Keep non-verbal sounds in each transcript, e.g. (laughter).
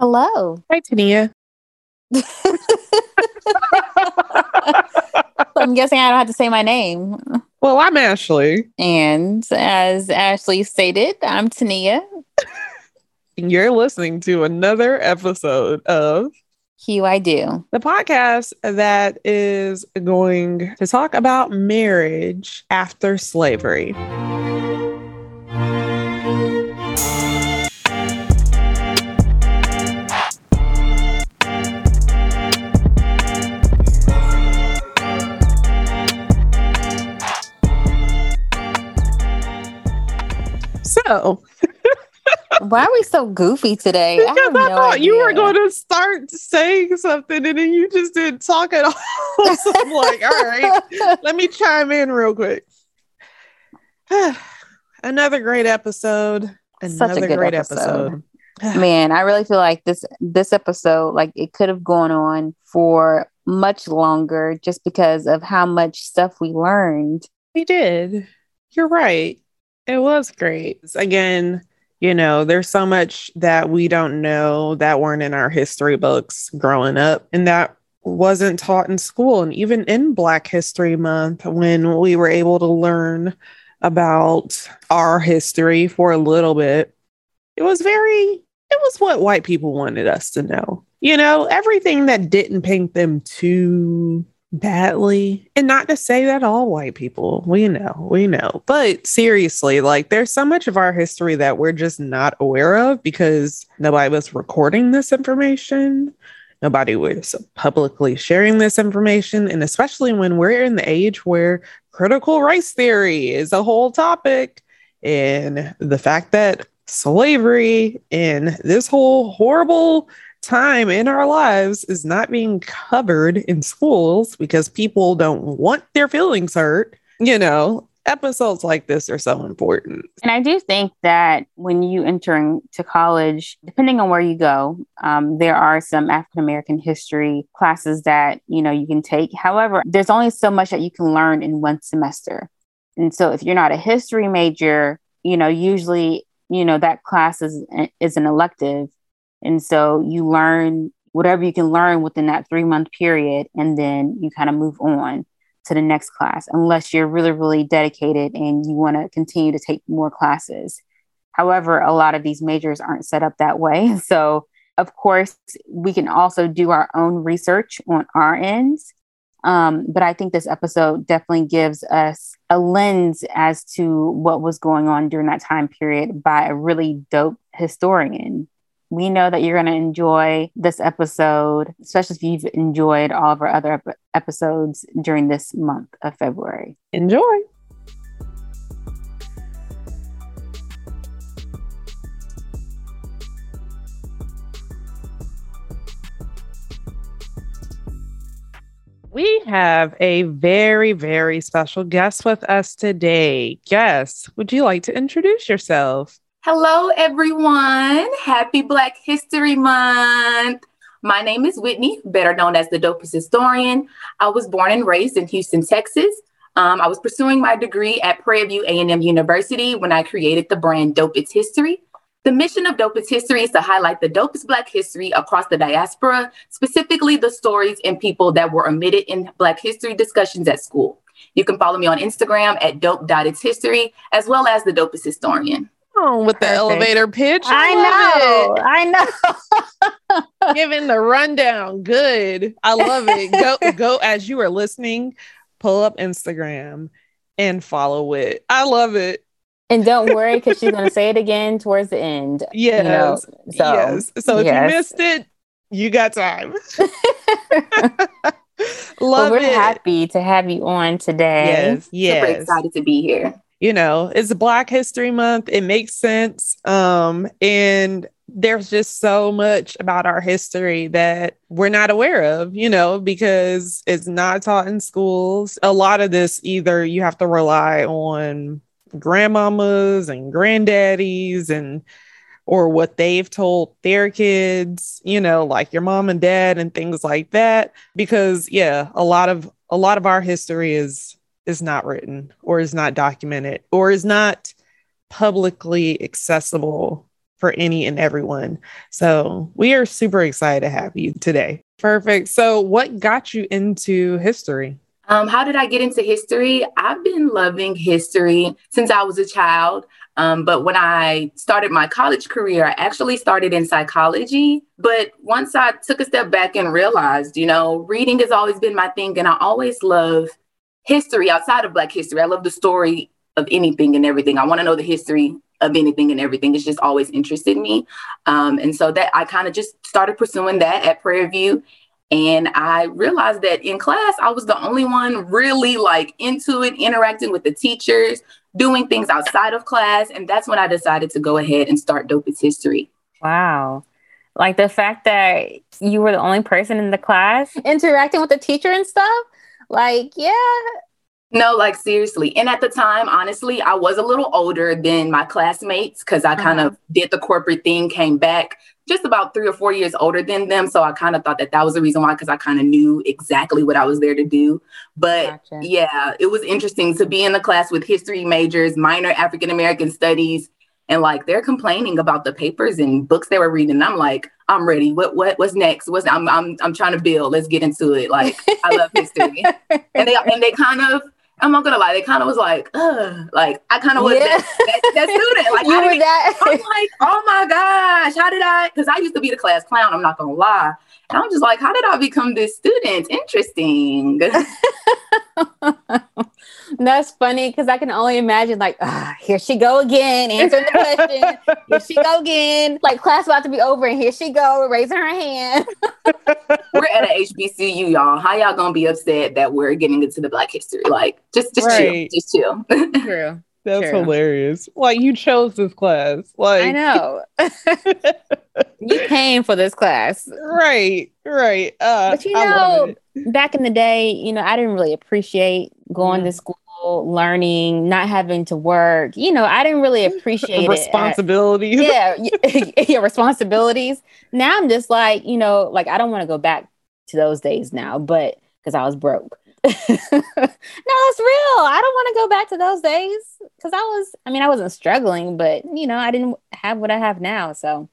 Hello. Hi, Tania. so (laughs) I'm guessing I don't have to say my name. Well, I'm Ashley. And as Ashley stated, I'm Tania. you're listening to another episode of Hugh I Do, the podcast that is going to talk about marriage after slavery. Why are we so goofy today? Because I, I no thought idea. you were going to start saying something and then you just didn't talk at all. (laughs) so I'm like, all right, (laughs) let me chime in real quick. (sighs) Another great episode. Another Such a great episode. episode. (sighs) Man, I really feel like this this episode, like it could have gone on for much longer just because of how much stuff we learned. We did. You're right. It was great. Again, you know, there's so much that we don't know that weren't in our history books growing up and that wasn't taught in school. And even in Black History Month, when we were able to learn about our history for a little bit, it was very, it was what white people wanted us to know. You know, everything that didn't paint them too badly. And not to say that all white people, we know, we know. But seriously, like there's so much of our history that we're just not aware of because nobody was recording this information. Nobody was publicly sharing this information. And especially when we're in the age where critical race theory is a whole topic, and the fact that slavery and this whole horrible time in our lives is not being covered in schools because people don't want their feelings hurt, you know, episodes like this are so important. And I do think that when you enter into college, depending on where you go, um, there are some African American history classes that you know you can take. However, there's only so much that you can learn in one semester. And so if you're not a history major, you know, usually, you know, that class is is an elective and so you learn whatever you can learn within that three month period, and then you kind of move on to the next class, unless you're really, really dedicated and you want to continue to take more classes. However, a lot of these majors aren't set up that way. (laughs) So, of course, we can also do our own research on our ends. Um, but I think this episode definitely gives us a lens as to what was going on during that time period by a really dope historian. We know that you're going to enjoy this episode, especially if you've enjoyed all of our other ep- episodes during this month of February. Enjoy. We have a very, very special guest with us today. Guest, would you like to introduce yourself? Hello, everyone. Happy Black History Month. My name is Whitney, better known as the Dopest Historian. I was born and raised in Houston, Texas. Um, I was pursuing my degree at Prairie View A&M University when I created the brand Dope It's History. The mission of Dope It's History is to highlight the dopest Black history across the diaspora, specifically the stories and people that were omitted in Black history discussions at school. You can follow me on Instagram at dope.itshistory, as well as the Dopest Historian on with the Perfect. elevator pitch. I, I know. I (laughs) know. Giving the rundown. Good. I love it. Go (laughs) go as you are listening, pull up Instagram and follow it. I love it. And don't worry because she's going to say it again towards the end. Yes. You know? So, yes. So if yes. you missed it, you got time. (laughs) Love well, we're it. happy to have you on today. Yes. Yes. Super excited to be here you know, it's Black History Month. It makes sense. Um, and there's just so much about our history that we're not aware of, you know, because it's not taught in schools. A lot of this, either you have to rely on grandmamas and granddaddies and or what they've told their kids, you know, like your mom and dad and things like that. Because yeah, a lot of a lot of our history is is not written or is not documented or is not publicly accessible for any and everyone. So we are super excited to have you today. Perfect. So, what got you into history? Um, how did I get into history? I've been loving history since I was a child. Um, but when I started my college career, I actually started in psychology. But once I took a step back and realized, you know, reading has always been my thing, and I always love history outside of Black history. I love the story of anything and everything. I want to know the history of anything and everything. It's just always interested me. Um, and so that I kind of just started pursuing that at Prairie View. And I realized that in class, I was the only one really like into it, interacting with the teachers, doing things outside of class. And that's when I decided to go ahead and start Dope is History. Wow. Like the fact that you were the only person in the class interacting with the teacher and stuff. Like, yeah, no, like seriously. And at the time, honestly, I was a little older than my classmates because I kind of uh-huh. did the corporate thing, came back just about three or four years older than them. So I kind of thought that that was the reason why, because I kind of knew exactly what I was there to do. But gotcha. yeah, it was interesting to be in the class with history majors, minor African American studies, and like they're complaining about the papers and books they were reading. And I'm like, I'm ready. What what what's next? What's I'm I'm I'm trying to build. Let's get into it. Like I love history. (laughs) and they and they kind of I'm not gonna lie, they kind of was like, Ugh. like I kind of was yeah. that, that, that, student. Like, you were that. I'm like, oh my gosh, how did I? Because I used to be the class clown. I'm not gonna lie, and I'm just like, how did I become this student? Interesting. (laughs) (laughs) That's funny because I can only imagine, like, ah, here she go again, answering the question. here she go again. Like class about to be over, and here she go, raising her hand. (laughs) we're at a HBCU, y'all. How y'all gonna be upset that we're getting into the Black History? Like, just, just right. chill, just chill. True. That's True. hilarious. Like you chose this class. Like I know. (laughs) you came for this class. Right, right. Uh, but you know, back in the day, you know, I didn't really appreciate going mm. to school, learning, not having to work. You know, I didn't really appreciate responsibilities. yeah, (laughs) yeah, responsibilities. Now I'm just like, you know, like I don't want to go back to those days now, but because I was broke. (laughs) no, it's real. I don't want to go back to those days because I was, I mean, I wasn't struggling, but you know, I didn't have what I have now. So,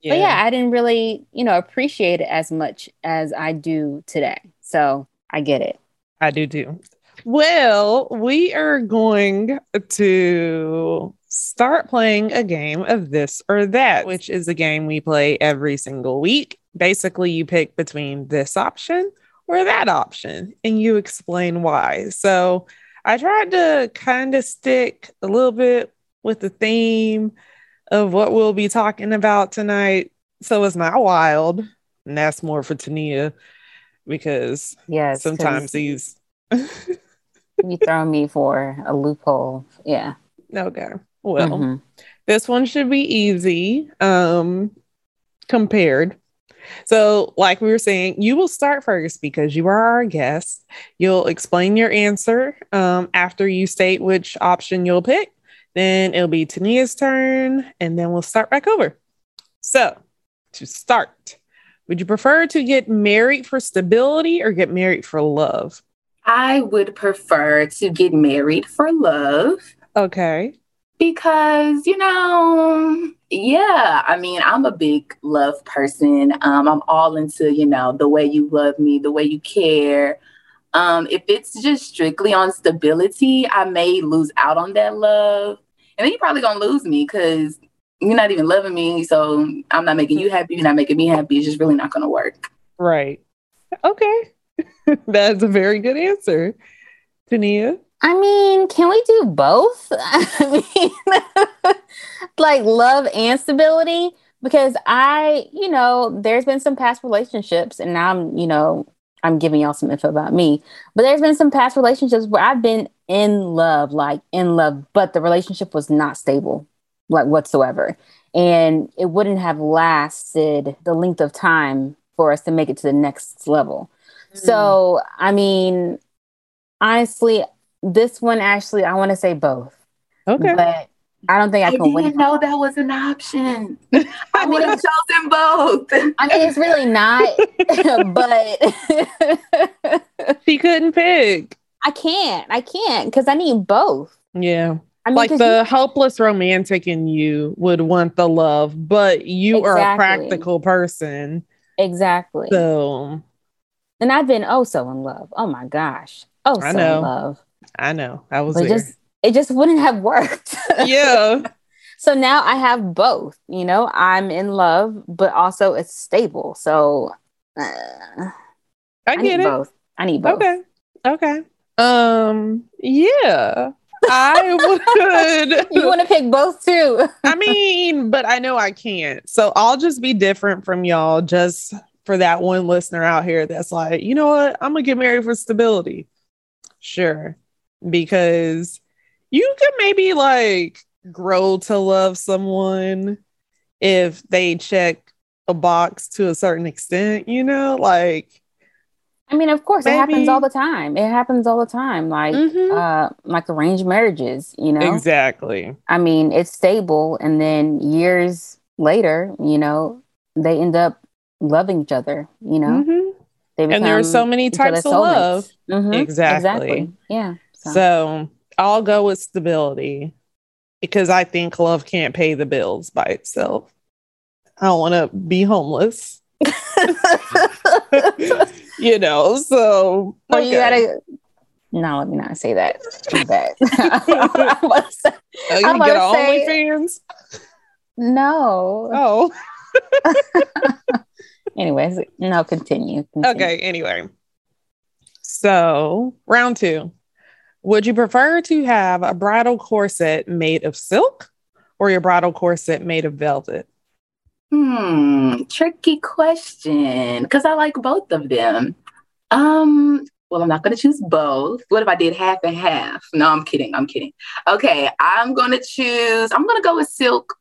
yeah. but yeah, I didn't really, you know, appreciate it as much as I do today. So I get it. I do too. Well, we are going to start playing a game of this or that, which is a game we play every single week. Basically, you pick between this option or that option and you explain why. So I tried to kind of stick a little bit with the theme of what we'll be talking about tonight. So it's not wild. And that's more for Tania because yes, sometimes these (laughs) you throw me for a loophole. Yeah. Okay. Well, mm-hmm. this one should be easy um compared so, like we were saying, you will start first because you are our guest. You'll explain your answer um, after you state which option you'll pick. Then it'll be Tania's turn, and then we'll start back over. So, to start, would you prefer to get married for stability or get married for love? I would prefer to get married for love. Okay. Because, you know, yeah, I mean, I'm a big love person. Um, I'm all into, you know, the way you love me, the way you care. Um, if it's just strictly on stability, I may lose out on that love. And then you're probably gonna lose me because you're not even loving me. So I'm not making you happy, you're not making me happy. It's just really not gonna work. Right. Okay. (laughs) That's a very good answer. Tania? I mean, can we do both? (laughs) I mean, (laughs) like love and stability? Because I, you know, there's been some past relationships, and now I'm, you know, I'm giving y'all some info about me, but there's been some past relationships where I've been in love, like in love, but the relationship was not stable, like whatsoever. And it wouldn't have lasted the length of time for us to make it to the next level. Mm. So, I mean, honestly, this one actually, I want to say both. Okay. But I don't think I, I can didn't know that was an option. (laughs) I would have chosen both. I mean, it's really not, (laughs) but (laughs) she couldn't pick. I can't. I can't because I need both. Yeah. I mean, like 'cause the helpless romantic in you would want the love, but you are a practical person. exactly. So and I've been oh so in love. Oh my gosh. Oh I so know. in love. I know I was there. just it just wouldn't have worked. (laughs) yeah. so now I have both. You know, I'm in love, but also it's stable. So uh, I I get need it. both. I need both. Okay. Okay. Um, yeah. I (laughs) would You want to pick both too? I mean, but I know I can't. So I'll just be different from y'all just for that one listener out here that's like, you know what? I'm gonna get married for stability. Sure. Because you could maybe like grow to love someone if they check a box to a certain extent, you know, like I mean, of course, it happens all the time. It happens all the time. Like Mhm. uh like arranged marriages, you know. exactly. I mean, it's stable and then years later, you know, they end up loving each other, you know. Mhm. They And there are so many types of love. soulmates. Mhm, Exactly. Yeah. So, So I'll go with stability because I think love can't pay the bills by itself. I don't want to be homeless, (laughs) you know. So Or you gotta no, let me not say that. Too bad. (laughs) I was- Oh, you I'm can get about to say- OnlyFans. no. Oh, (laughs) Anyways, no, continue. continue. okay. Anyway, so round two. Would you prefer to have a bridal corset made of silk or your bridal corset made of velvet? Hmm, tricky question because I like both of them. Um, well, I'm not going to choose both. What if I did half and half? No, I'm kidding. I'm kidding. Okay, I'm going to choose, I'm going to go with silk.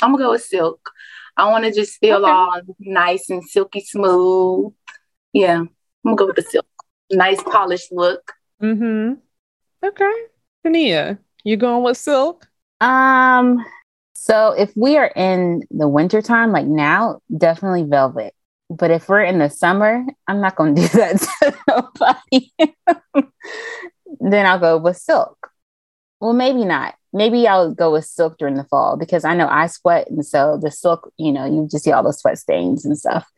I'm going to go with silk. I want to just feel Okay. all nice and silky smooth. Yeah, I'm going to go with the silk. Nice polished look. Mm-hmm. Okay. Tania, you going with silk? Um, so if we are in the winter time, like now, definitely velvet. But if we're in the summer, I'm not gonna (laughs) do that to nobody. (laughs) then I'll go with silk. Well, maybe not. Maybe I'll go with silk during the fall because I know I sweat, and so the silk, you know, you just see all those sweat stains and stuff.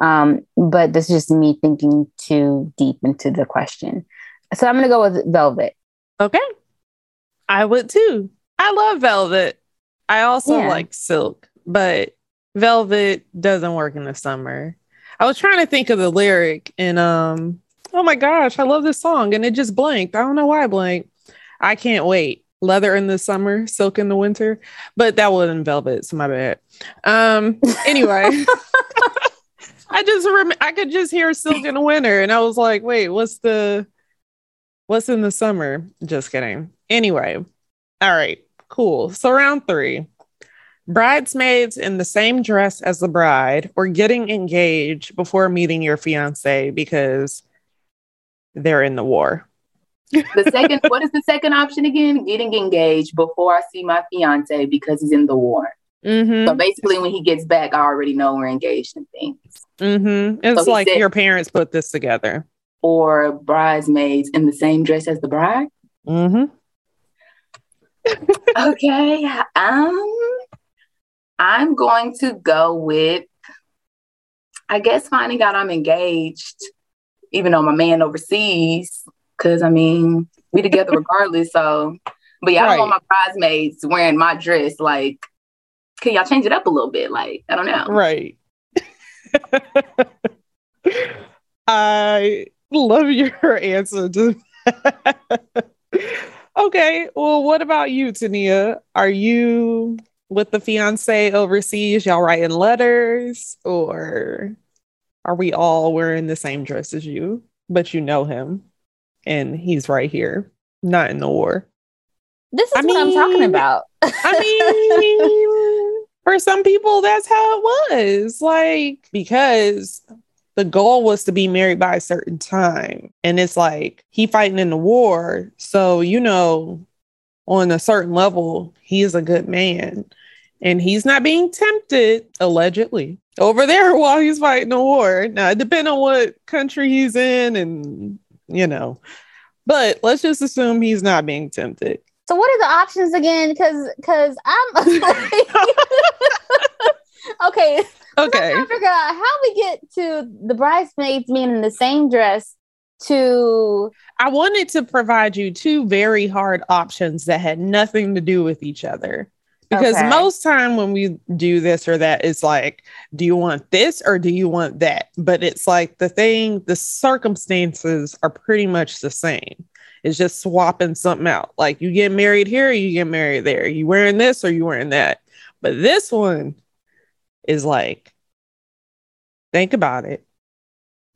Um, but this is just me thinking too deep into the question. So I'm gonna go with velvet. Okay. I would too. I love velvet. I also Yeah. like silk, but velvet doesn't work in the summer. I was trying to think of the lyric and um oh my gosh, I love this song and it just blanked. I don't know why I blanked. I can't wait. Leather in the summer, silk in the winter, but that wasn't velvet, so my bad. Um anyway, (laughs) (laughs) I just rem- I could just hear silk in the winter and I was like, wait, what's the what's in the summer? Just kidding. Anyway, all right, cool. So round three. Bridesmaids in the same dress as the bride or getting engaged before meeting your fiance because they're in the war. The second, what is the second option again? Getting engaged before I see my fiance because he's in the war. Mm-hmm. So basically, when he gets back, I already know we're engaged and things. Mm-hmm. It's So like said- your parents put this together. Or bridesmaids in the same dress as the bride. Mm-hmm. (laughs) Okay. Um, I'm going to go with, I guess, finding out I'm engaged, even though my man overseas. Because I mean, we together (laughs) regardless. So, but yeah, I don't want my bridesmaids wearing my dress. Like, can y'all change it up a little bit? Like, I don't know. Right. (laughs) I love your (laughs) answer to (laughs) Okay, well, what about you, Tania? Are you with the fiance overseas? Y'all writing letters, or are we all wearing the same dress as you, but you know him and he's right here, not in the war? This is I what I'm talking about. I (laughs) mean, for some people, that's how it was. Like, because the goal was to be married by a certain time. And it's like he fighting in the war. So, you know, on a certain level, he is a good man. And he's not being tempted, allegedly, over there (laughs) while he's fighting the war. Now, it depends on what country he's in and, you know, but let's just assume he's not being tempted. So what are the options again? Because because I'm (laughs) (laughs) okay. (laughs) Okay. I'm trying to figure out how we get to the bridesmaids being in the same dress to I wanted to provide you two very hard options that had nothing to do with each other. Because Okay. most time when we do this or that, it's like, do you want this or do you want that? But it's like the thing, the circumstances are pretty much the same. It's just swapping something out. Like you get married here, you get married there. You wearing this or you wearing that. But this one is like, think about it.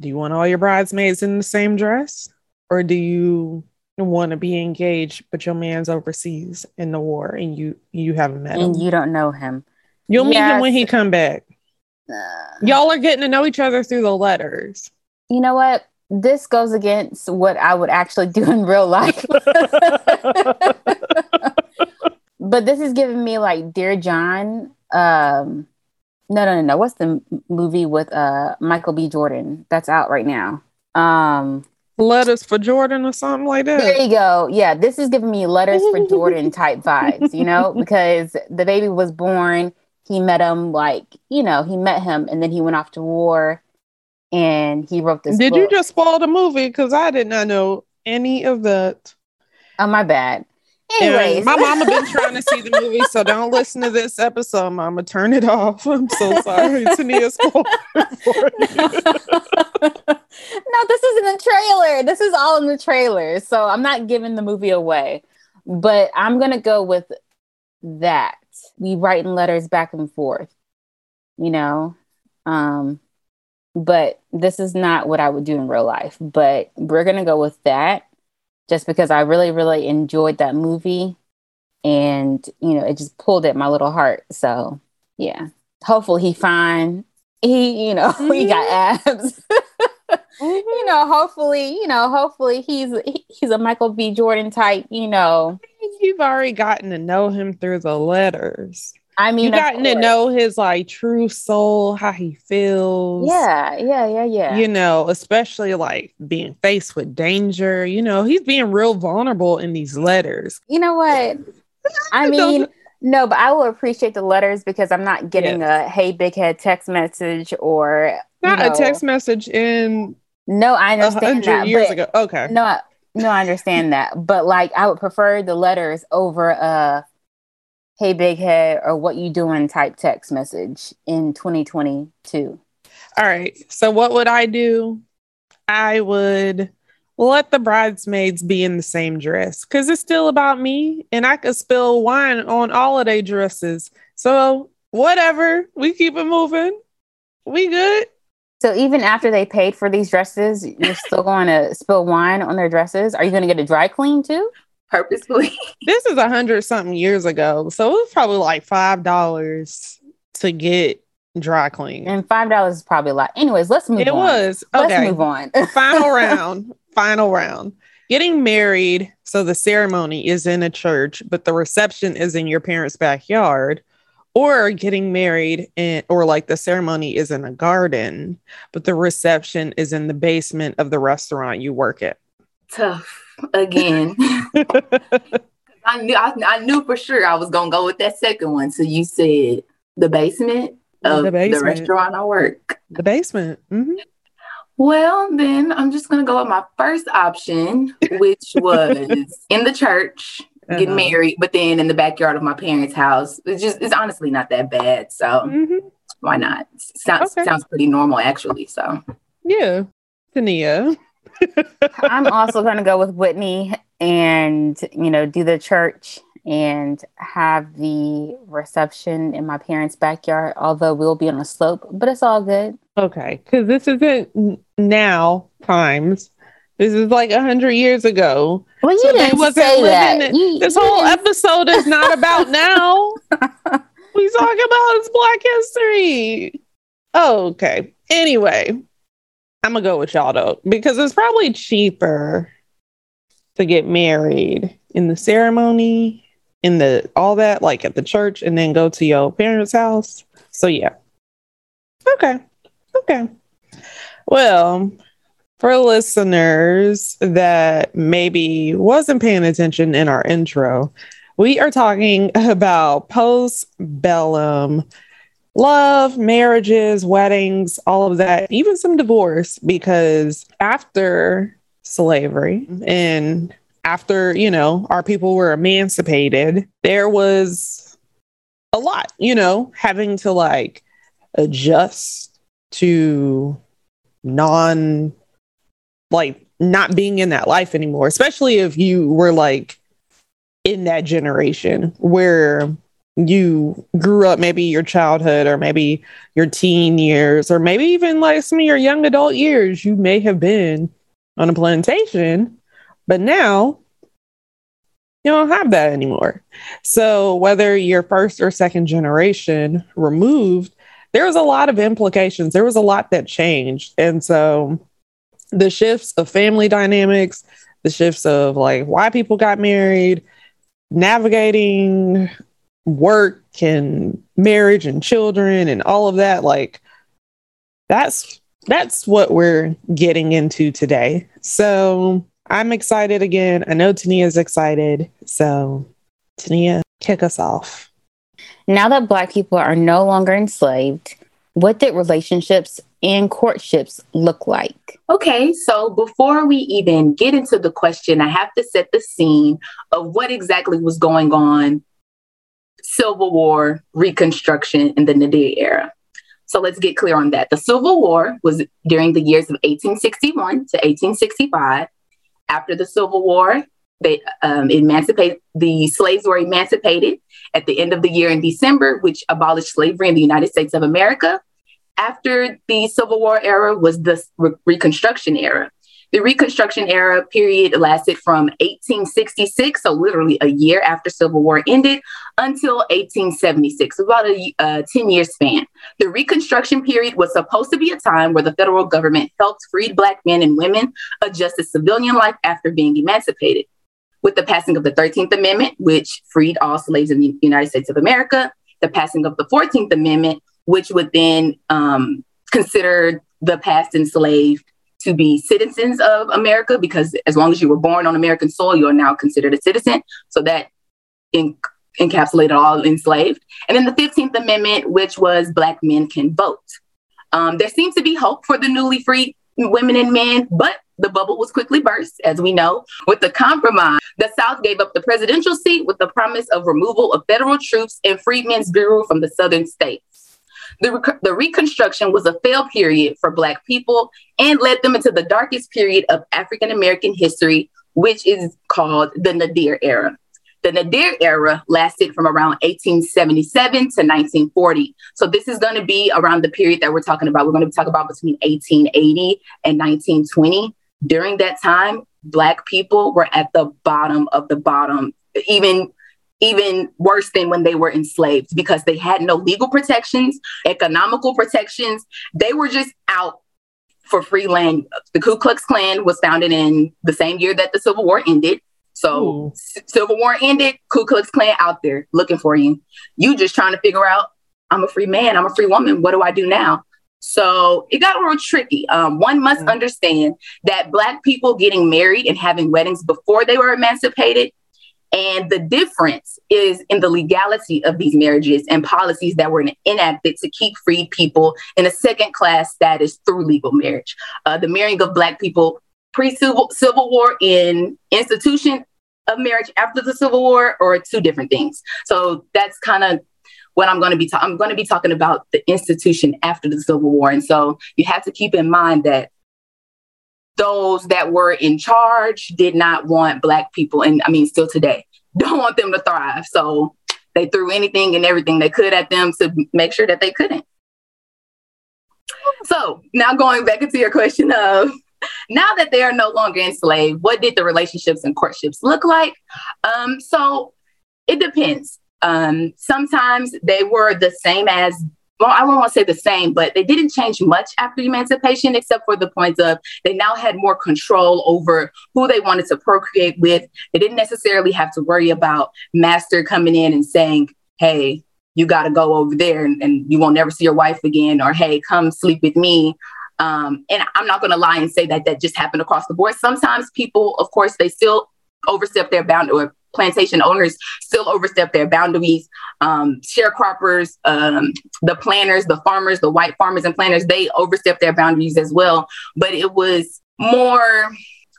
Do you want all your bridesmaids in the same dress? Or do you want to be engaged, but your man's overseas in the war and you you haven't met him? and you don't know him. You'll meet him when he come back. Uh, Y'all are getting to know each other through the letters. you know what? This goes against what I would actually do in real life. (laughs) (laughs) but this is giving me like Dear John. Um, no, no, no, no. What's the m- movie with uh Michael B. Jordan that's out right now? Um, Letters for Jordan or something like that. there you go. Yeah, this is giving me letters for Jordan (laughs) type vibes, you know, because the baby was born. He met him like, you know, he met him and then he went off to war and he wrote this. Did you just spoil the movie? Because I did not know any of that. Oh, my bad. And my mama been (laughs) trying to see the movie, so don't listen to this episode, mama. Turn it off. I'm so sorry. Tania spoiled it for you. no, this is in the trailer. This is all in the trailer. So I'm not giving the movie away, but I'm going to go with that. We writing letters back and forth, you know? Um, but this is not what I would do in real life, but we're going to go with that just because I really, really enjoyed that movie. And, you know, it just pulled at my little heart. So, yeah. Hopefully he fine. He, you know, (laughs) he got mm-hmm. abs. (laughs) you mm-hmm. know, hopefully, you know, hopefully he's he- he's a Michael B. Jordan type, you know. You've already gotten to know him through the letters. I mean, You've gotten to know his like true soul, how he feels. Yeah, yeah, yeah, yeah. You know, especially like being faced with danger. You know, he's being real vulnerable in these letters. You know what? (laughs) I mean, no, but I will appreciate the letters because I'm not getting a "Hey, big head" text message or Not know- a text message in No, I understand that. years ago. Okay. No, I- no, I understand that. But like, I would prefer the letters over a "Hey, big head" or "What you doing" type text message in 2022. All right. So what would I do? I would let the bridesmaids be in the same dress because it's still about me and I could spill wine on all of their dresses. So whatever. We keep it moving. We good. So even after they paid for these dresses, you're still going to spill wine on their dresses. Are you going to get a dry clean too? Purposefully. (laughs) This is a hundred something years ago. So it was probably like five dollars to get dry clean. And five dollars is probably a lot. Anyways, let's move on. It on. was. Let's Okay. move on. (laughs) final round final round getting married so the ceremony is in a church but the reception is in your parents backyard or getting married in or like the ceremony is in a garden but the reception is in the basement of the restaurant you work at Tough again. (laughs) I knew I, I knew for sure I was gonna go with that second one. So you said the basement of The the, basement. restaurant I work. the basement Mhm. Well, then I'm just gonna go with my first option, which (laughs) was in the church, get Uh-huh. married, but then in the backyard of my parents' house. It's just it's honestly not that bad. So Mhm. why not? Sounds Okay. sounds pretty normal actually. So yeah tania I'm also going to go with Whitney and, you know, do the church and have the reception in my parents' backyard, although we'll be on a slope, but it's all good. okay because this isn't now times this is like a hundred years ago Well, you So didn't wasn't say that. it. You- This you whole didn't- episode is not about (laughs) now. we talk about it's Black History. Oh, okay. Anyway, I'm gonna go with y'all though because it's probably cheaper to get married in the ceremony, in the all that, like at the church, and then go to your parents' house. So yeah. Okay. Okay. Well, For listeners that maybe wasn't paying attention in our intro, we are talking (laughs) about post-bellum love, marriages, weddings, all of that, even some divorce, because after slavery and after, you know, our people were emancipated, there was a lot, you know, having to like adjust to non like not being in that life anymore, especially if you were like in that generation where you grew up maybe your childhood or maybe your teen years or maybe even like some of your young adult years you may have been on a plantation but now you don't have that anymore. So whether you're first or second generation removed there was a lot of implications. There was a lot that changed. And so the shifts of family dynamics the shifts of like why people got married navigating work and marriage and children and all of that like that's that's what we're getting into today. So i'm excited again. I know tania's excited. So tania kick us off. Now that black people are no longer enslaved what did relationships and courtships look like? Okay, so before we even get into the question, I have to set the scene of what exactly was going on Civil War, Reconstruction, in the Nadir era. So let's get clear on that. The Civil War was during the years of 1861 to 1865. After the Civil War, they um, emancipated the slaves were emancipated at the end of the year in December, which abolished slavery in the United States of America. After the Civil War era was the re- Reconstruction era. The Reconstruction era period lasted from 1866, so literally a year after Civil War ended, until 1876, about a uh, 10 year span. The Reconstruction period was supposed to be a time where the federal government helped freed Black men and women adjust to civilian life after being emancipated. With the passing of the 13th Amendment, which freed all slaves in the United States of America, the passing of the 14th Amendment, which would then um, consider the past enslaved to be citizens of America because as long as you were born on American soil, you are now considered a citizen. So that in, encapsulated all enslaved. And then the 15th Amendment, which was Black men can vote. Um, there seems to be hope for the newly freed women and men, but the bubble was quickly burst, as we know. With the compromise, the South gave up the presidential seat with the promise of removal of federal troops and Freedmen's Bureau from the southern states. The, rec- the Reconstruction was a failed period for Black people and led them into the darkest period of African American history, which is called the Nadir era. The Nadir era lasted from around 1877 to 1940. So this is going to be around the period that we're talking about. We're going to talk about between 1880 and 1920. During that time, Black people were at the bottom of the bottom, even even worse than when they were enslaved because they had no legal protections, economical protections. They were just out for free land. The Ku Klux Klan was founded in the same year that the Civil War ended. So C- Civil War ended, Ku Klux Klan out there looking for you. You just trying to figure out, I'm a free man, I'm a free woman. What do I do now? So it got a little tricky. Um, one must mm-hmm. understand that Black people getting married and having weddings before they were emancipated and the difference is in the legality of these marriages and policies that were enacted to keep freed people in a second class status through legal marriage. Uh, the marrying of Black people pre Civil War in institution of marriage after the Civil War are two different things. So that's kind of what I'm going to be ta- I'm going to be talking about the institution after the Civil War. And so you have to keep in mind that those that were in charge did not want black people and i mean still today (laughs) don't want them to thrive. So they threw anything and everything they could at them to make sure that they couldn't. So now going back into your question of (laughs) now that they are no longer enslaved what did the relationships and courtships look like? Um, so it depends. Um, sometimes they were the same as well, I won't say the same, but they didn't change much after emancipation, except for the points of they now had more control over who they wanted to procreate with. They didn't necessarily have to worry about master coming in and saying, hey, you got to go over there and, and, you won't never see your wife again, or hey, come sleep with me. Um, and I'm not going to lie and say that that just happened across the board. Sometimes people, of course, they still overstep their boundary, or plantation owners still overstep their boundaries. Um, sharecroppers, um, the planters, the farmers, the white farmers and planters, they overstep their boundaries as well. But it was more,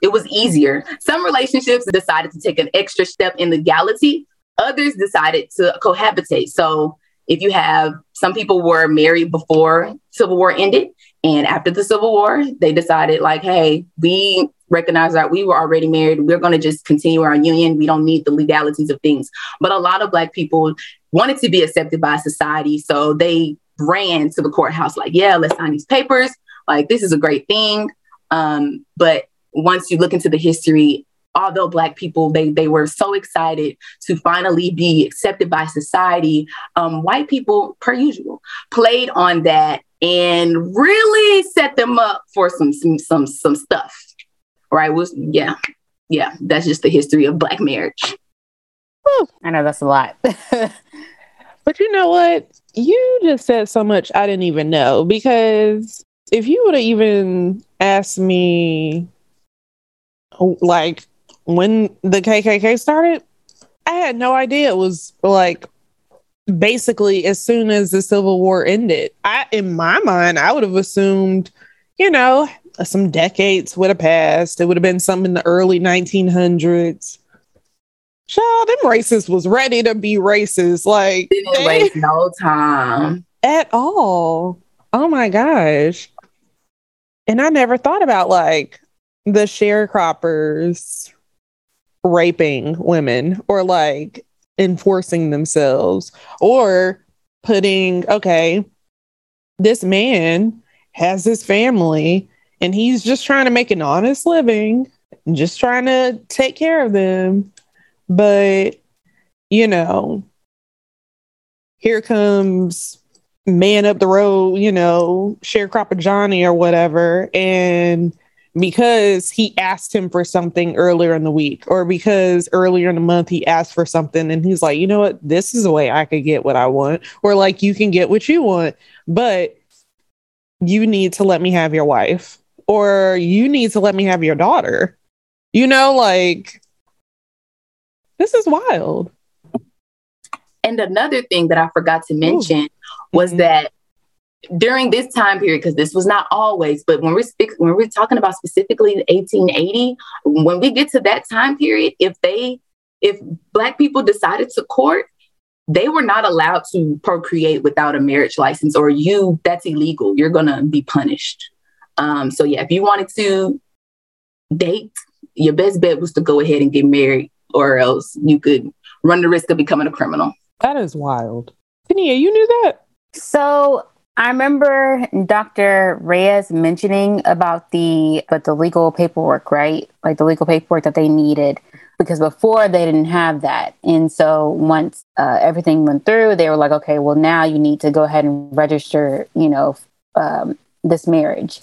it was easier. Some relationships decided to take an extra step in legality. Others decided to cohabitate. So if you have some people were married before Civil War ended, and after the Civil War, they decided like, hey, we recognize that we were already married. We're going to just continue our union. We don't need the legalities of things. But a lot of Black people wanted to be accepted by society. So they ran to the courthouse like, yeah, let's sign these papers. Like, this is a great thing. Um, but once you look into the history, although black people they they were so excited to finally be accepted by society um, white people per usual played on that and really set them up for some some some, some stuff right was yeah yeah that's just the history of black marriage. I know that's a lot. (laughs) But you know what? You just said so much i didn't even know because if you would have even asked me oh, like when the KKK started, I had no idea. It was like basically as soon as the Civil War ended. I, in my mind, I would have assumed, you know, Uh, some decades would have passed. It would have been some in the early 1900s. Child, them racists was ready to be racist. Like, didn't they, waste no time at all. Oh my gosh. And I never thought about like the sharecroppers raping women or like enforcing themselves or putting, okay, this man has his family and he's just trying to make an honest living, just trying to take care of them. But, you know, here comes man up the road, you know, sharecropper Johnny or whatever, and because he asked him for something earlier in the week or because earlier in the month he asked for something and he's like, you know what, this is the way I could get what I want, or like you can get what you want, but you need to let me have your wife or you need to let me have your daughter. You know, like this is wild. And another thing that I forgot to mention Ooh. was mm-hmm. that during this time period, because this was not always, but when we're when we're talking about specifically 1880, when we get to that time period, if they if black people decided to court, they were not allowed to procreate without a marriage license, or you that's illegal. You're gonna be punished. Um, so yeah, if you wanted to date, your best bet was to go ahead and get married, or else you could run the risk of becoming a criminal. That is wild. Tania, you knew that? So I remember Dr. Reyes mentioning about the but the legal paperwork, right? Like the legal paperwork that they needed because before they didn't have that. And so once uh, everything went through, they were like, okay, well now you need to go ahead and register, you know, um, this marriage.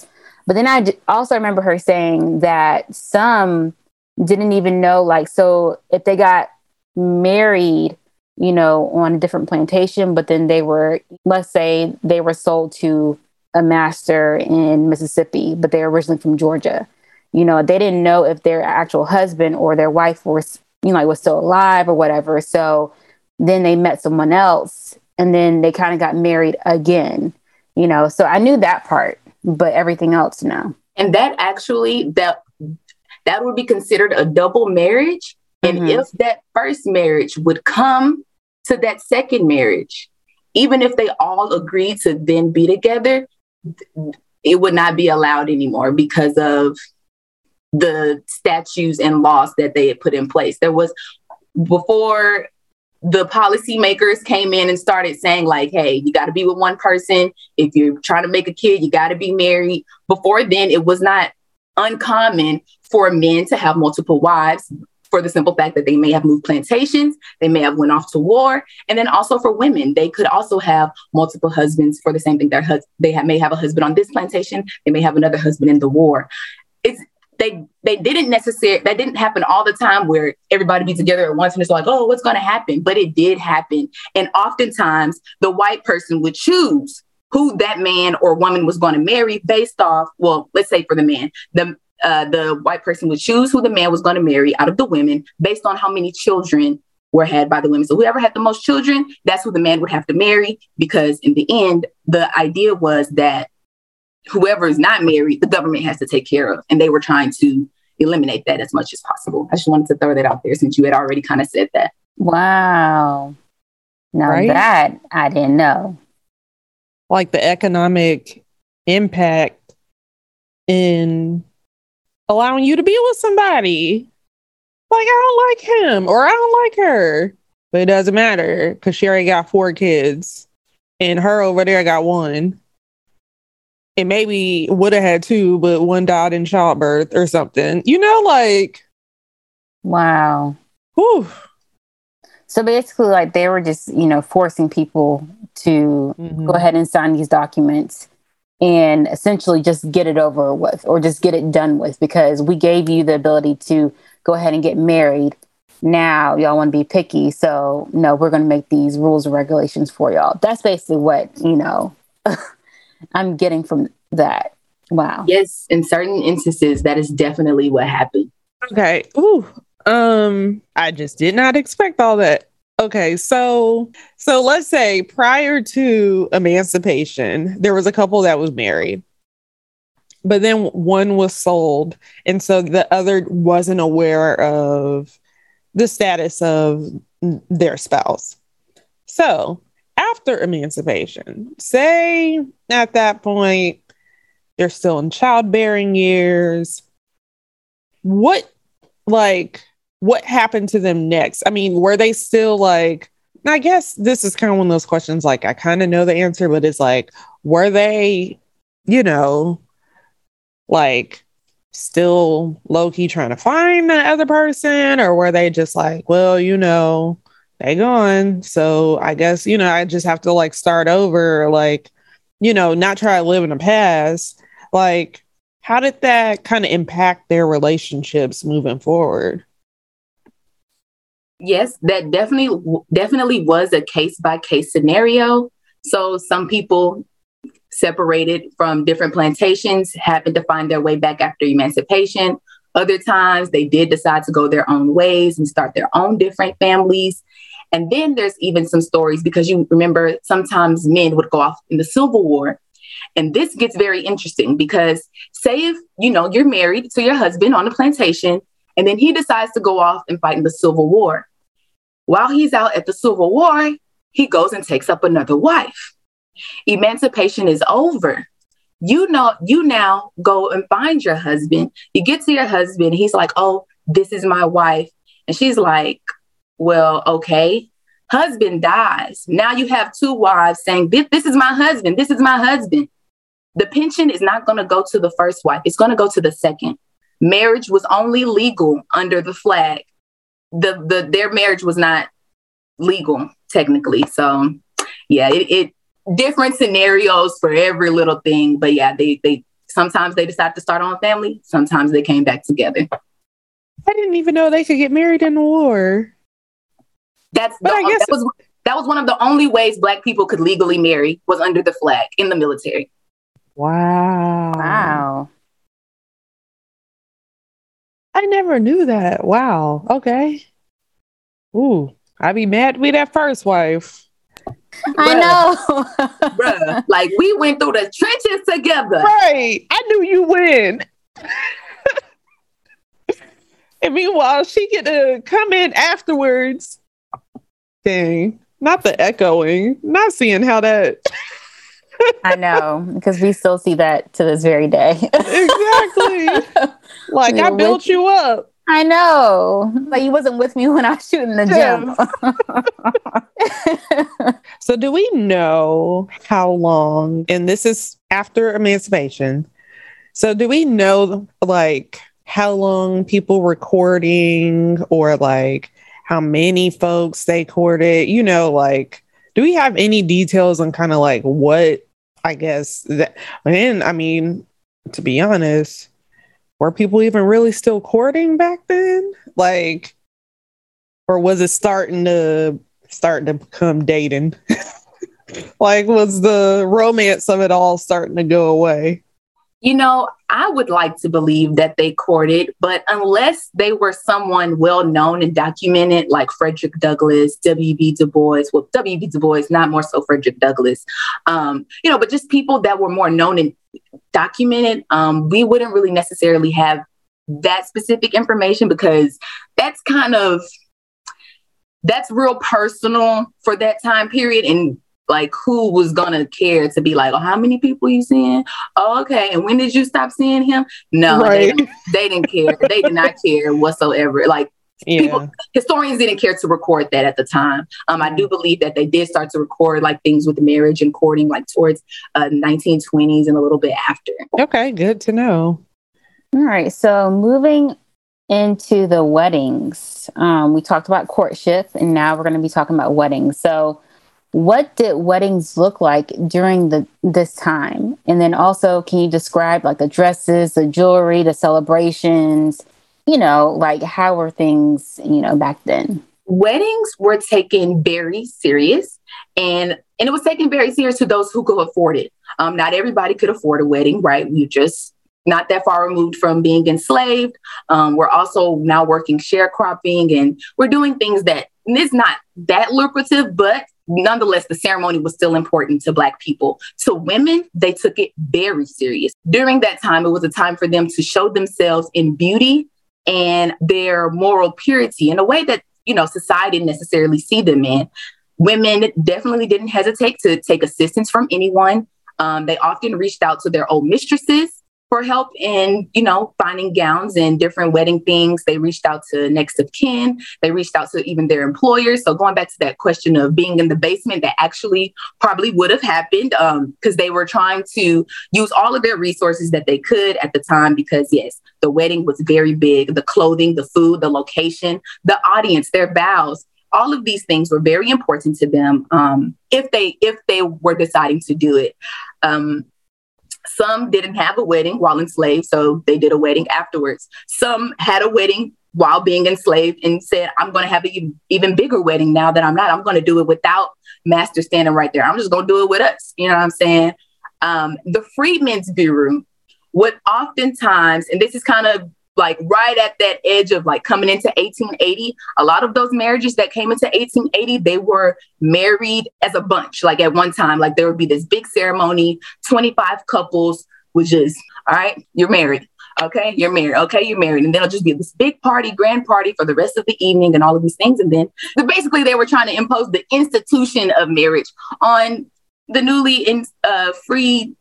But then I also remember her saying that some didn't even know, like, so if they got married you know, on a different plantation, but then they were, let's say they were sold to a master in Mississippi, but they're originally from Georgia. You know, they didn't know if their actual husband or their wife was, you know, like, was still alive or whatever. So then they met someone else and then they kind of got married again, you know. So I knew that part, but everything else, no. And that actually that that would be considered a double marriage. And mm-hmm. if that first marriage would come to that second marriage, even if they all agreed to then be together, it would not be allowed anymore because of the statutes and laws that they had put in place. There was before the policymakers came in and started saying like hey you got to be with one person if you're trying to make a kid you got to be married before then it was not uncommon for men to have multiple wives for the simple fact that they may have moved plantations, they may have went off to war, and then also for women, they could also have multiple husbands for the same thing. Their hus- they have, may have a husband on this plantation, they may have another husband in the war. They they didn't necessarily that didn't happen all the time where everybody be together at once and it's like oh what's going to happen but it did happen and oftentimes the white person would choose who that man or woman was going to marry based off, well, let's say for the man, the uh, the white person would choose who the man was going to marry out of the women based on how many children were had by the women. So whoever had the most children, that's who the man would have to marry because in the end, the idea was that whoever is not married, the government has to take care of. And they were trying to eliminate that as much as possible. I just wanted to throw that out there since you had already kind of said that. Wow. Now right? that I didn't know. Like the economic impact in allowing you to be with somebody. Like, I don't like him or I don't like her. But it doesn't matter because she already got four kids and her over there got one. And maybe would have had two, but one died in childbirth or something. You know, like. Wow. Whew. So basically, like they were just, you know, forcing people to mm-hmm. go ahead and sign these documents and essentially just get it over with or just get it done with because we gave you the ability to go ahead and get married. Now y'all want to be picky. So, no, we're going to make these rules and regulations for y'all. That's basically what, you know, (laughs) I'm getting from that. Wow. Yes, in certain instances, that is definitely what happened. Okay. Ooh. Um, I just did not expect all that. Okay, so so let's say prior to emancipation, there was a couple that was married. But then one was sold, and so the other wasn't aware of the status of their spouse. So, after emancipation, say at that point they're still in childbearing years, what like what happened to them next? I mean, were they still like, I guess this is kind of one of those questions like I kind of know the answer, but it's like, were they, you know, like still low key trying to find the other person, or were they just like, well, you know, they gone. So I guess, you know, I just have to like start over, like, you know, not try to live in the past. Like, how did that kind of impact their relationships moving forward? yes, that definitely definitely was a case by case scenario. So some people separated from different plantations happened to find their way back after emancipation. Other times they did decide to go their own ways and start their own different families. And then there's even some stories because you remember sometimes men would go off in the Civil War. And this gets very interesting because say if you know you're married to your husband on a plantation and then he decides to go off and fight in the Civil War. While he's out at the Civil War, he goes and takes up another wife. Emancipation is over. You know, you now go and find your husband. You get to your husband, he's like, Oh, this is my wife. And she's like, Well, okay. Husband dies. Now you have two wives saying, This, this is my husband. This is my husband. The pension is not going to go to the first wife, it's going to go to the second marriage was only legal under the flag. The the their marriage was not legal technically. So yeah, it, it different scenarios for every little thing. But yeah, they they sometimes they decide to start on family, sometimes they came back together. I didn't even know they could get married in the war. That's but the, I guess that was that was one of the only ways black people could legally marry was under the flag in the military. Wow. Wow. I never knew that. Wow. Okay. Ooh, I'd be mad with that first wife. I know. bruh, like we went through the trenches together. Right. I knew you win. (laughs) and meanwhile, she get to come in afterwards. Dang. Not the echoing. Not seeing how that I know, because we still see that to this very day. exactly. (laughs) Like I built with- you up. I know. Like you wasn't with me when I was shooting the gym. (laughs) so do we know how long and this is after emancipation. So do we know like how long people recording or like how many folks they courted? You know, like do we have any details on kind of like what I guess that, and I mean, to be honest, were people even really still courting back then? Like, or was it starting to starting to become dating? (laughs) like, was the romance of it all starting to go away? You know, I would like to believe that they courted, but unless they were someone well known and documented, like Frederick Douglass, W.B. Du Bois, well, W.B. Du Bois, not more so Frederick Douglass, um, you know, but just people that were more known and documented, um, we wouldn't really necessarily have that specific information because that's kind of that's real personal for that time period and like who was gonna care to be like, oh, how many people you seeing? Oh, okay. And when did you stop seeing him? No, right. they, they, didn't care. they did not care whatsoever. Like yeah. people, historians didn't care to record that at the time. Um, I do believe that they did start to record like things with marriage and courting, like towards uh, 1920s and a little bit after. Okay, good to know. All right. So moving into the weddings, um, we talked about courtship, and now we're going to be talking about weddings. So what did weddings look like during the this time? And then also can you describe like the dresses the jewelry the celebrations? You know like how were things you know back then? Weddings were taken very serious and and it was taken very serious to those who could afford it. Um, not everybody could afford a wedding right? We just not that far removed from being enslaved. Um, we're also now working sharecropping and we're doing things that it's not that lucrative but nonetheless, the ceremony was still important to Black people. To women, they took it very serious. During that time, it was a time for them to show themselves in beauty and their moral purity in a way that, you know, society didn't necessarily see them in. Women definitely didn't hesitate to take assistance from anyone. Um, they often reached out to their old mistresses for help in, you know, finding gowns and different wedding things. They reached out to next of kin. They reached out to even their employers. So going back to that question of being in the basement, that actually probably would have happened because um, they were trying to use all of their resources that they could at the time. Because yes, the wedding was very big. The clothing, the food, the location, the audience, their vows. All of these things were very important to them um, if they if they were deciding to do it. Um, some didn't have a wedding while enslaved, so they did a wedding afterwards. Some had a wedding while being enslaved and said, I'm going to have an even bigger wedding now that I'm not. I'm going to do it without master standing right there. I'm just going to do it with us. You know what I'm saying? Um, the Freedmen's Bureau would oftentimes, and this is kind of like right at that edge of like coming into 1880 a lot of those marriages that came into 1880 they were married as a bunch like at one time. Like there would be this big ceremony 25 couples which is all right you're married okay? You're married okay? You're married. And then it'll just be this big party grand party for the rest of the evening and all of these things. And then basically they were trying to impose the institution of marriage on the newly in, uh, free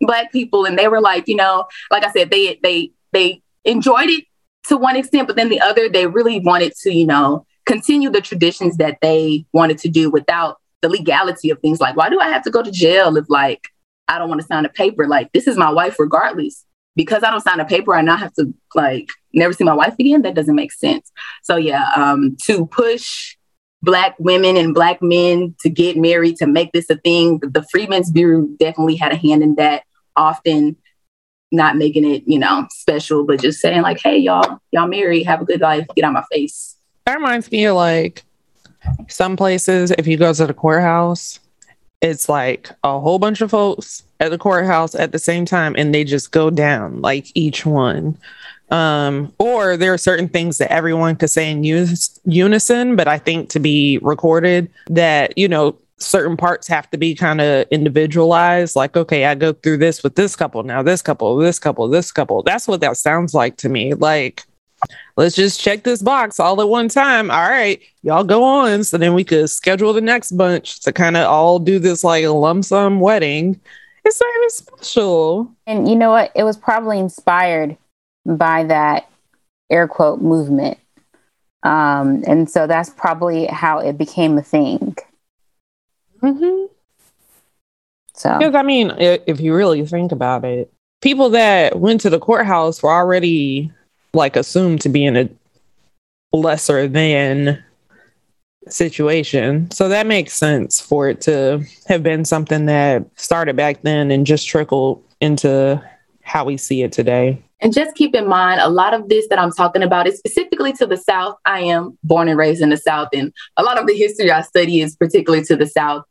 black people. And they were like you know like i said they they they enjoyed it to one extent, but then the other, they really wanted to, you know, continue the traditions that they wanted to do without the legality of things like, why do I have to go to jail if like I don't want to sign a paper? Like this is my wife regardless. Because I don't sign a paper, I now have to like never see my wife again. That doesn't make sense. So yeah, um, to push black women and black men to get married, to make this a thing, the Freedmen's Bureau definitely had a hand in that. Often not making it, you know, special, but just saying like, hey, y'all, y'all married, have a good life, get out my face. That reminds me of like some places, if you go to the courthouse, it's like a whole bunch of folks at the courthouse at the same time and they just go down like each one. Um, or there are certain things that everyone could say in unison, but I think to be recorded that, you know, certain parts have to be kind of individualized like okay i go through this with this couple now this couple this couple this couple. That's what that sounds like to me like let's just check this box all at one time. All right y'all go on so then we could schedule the next bunch to kind of all do this like a lump sum wedding. It's not even special. And you know what? It was probably inspired by that air quote movement. Um, and so that's probably how it became a thing Mm-hmm. So, because I mean, if you really think about it, people that went to the courthouse were already like assumed to be in a lesser than situation. So that makes sense for it to have been something that started back then and just trickled into how we see it today. And just keep in mind, a lot of this that I'm talking about is specifically to the South. I am born and raised in the South, and a lot of the history I study is particularly to the South.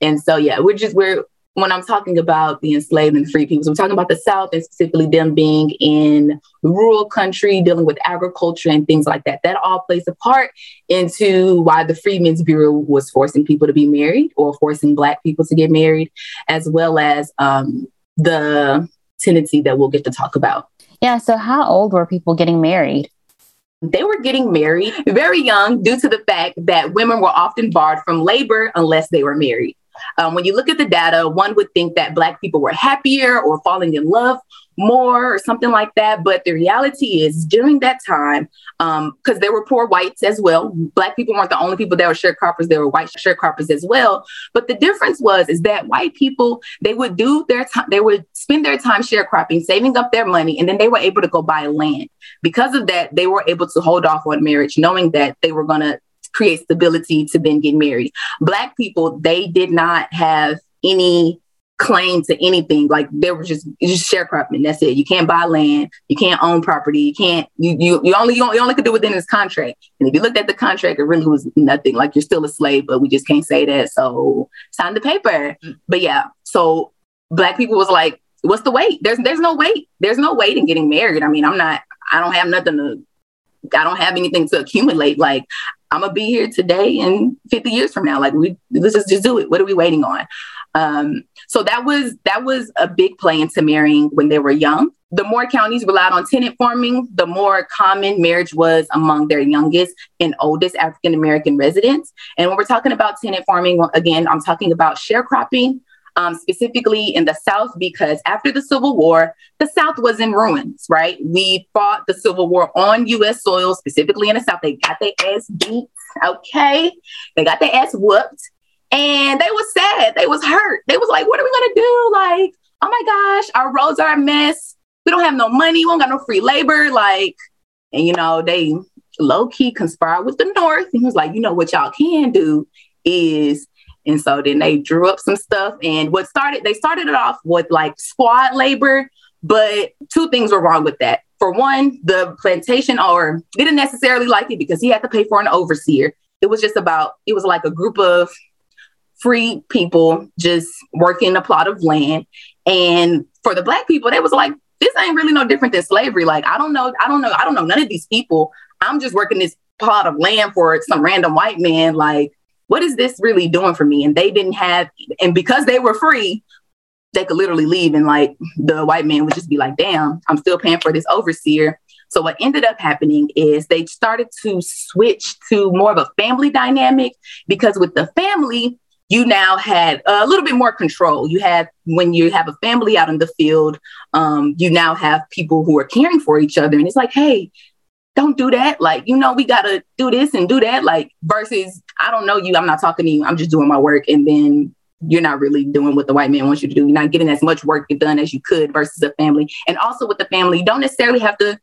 And so, yeah, we're just, we're, when I'm talking about the enslaved and free people, so I'm talking about the South and specifically them being in rural country, dealing with agriculture and things like that. That all plays a part into why the Freedmen's Bureau was forcing people to be married or forcing Black people to get married, as well as um, the tenancy that we'll get to talk about. Yeah. So, how old were people getting married? They were getting married very young due to the fact that women were often barred from labor unless they were married. Um, when you look at the data, one would think that Black people were happier or falling in love more or something like that. But the reality is, during that time, because um, there were poor whites as well, Black people weren't the only people that were sharecroppers, there were white sharecroppers as well. But the difference was, is that white people, they would do their time, they would spend their time sharecropping, saving up their money, and then they were able to go buy land. Because of that, they were able to hold off on marriage, knowing that they were going to create stability to then get married. Black people, they did not have any claim to anything. Like they were just just sharecropping. That's it. You can't buy land. You can't own property. You can't. You you, you only you only could do within this contract. And if you looked at the contract, it really was nothing. Like you're still a slave, but we just can't say that. So sign the paper. But yeah. So black people was like, what's the wait? There's there's no wait. There's no wait in getting married. I mean, I'm not. I don't have nothing to. I don't have anything to accumulate. Like I'm gonna be here today and 50 years from now. Like we let's just, do it. What are we waiting on? Um, so that was that was a big play into marrying when they were young. The more counties relied on tenant farming, the more common marriage was among their youngest and oldest African American residents. And when we're talking about tenant farming, again, I'm talking about sharecropping, um, specifically in the South, because after the Civil War, the South was in ruins, right? We fought the Civil War on US soil, specifically in the South. They got their ass beat, okay? They got their ass whooped. And they was sad. They was hurt. They was like, what are we gonna do? Like, oh my gosh, our roads are a mess. We don't have no money. We don't got no free labor. Like, and you know, they low key conspired with the North. And he was like, you know what y'all can do is and so then they drew up some stuff. And what started, they started it off with like squad labor, but two things were wrong with that. For one, the plantation owner didn't necessarily like it because he had to pay for an overseer. It was just about, it was like a group of free people just working a plot of land. And for the black people, they was like, this ain't really no different than slavery. Like, I don't know, I don't know, I don't know none of these people. I'm just working this plot of land for some random white man. Like, what is this really doing for me? And they didn't have, and because they were free, they could literally leave and like the white man would just be like, damn, I'm still paying for this overseer. So what ended up happening is they started to switch to more of a family dynamic because with the family, you now had a little bit more control. You had when you have a family out in the field, um, you now have people who are caring for each other, and it's like, hey, don't do that. Like, you know, we gotta do this and do that. Like, versus, I don't know you, I'm not talking to you, I'm just doing my work. And then you're not really doing what the white man wants you to do. You're not getting as much work done as you could versus a family. And also with the family, you don't necessarily have to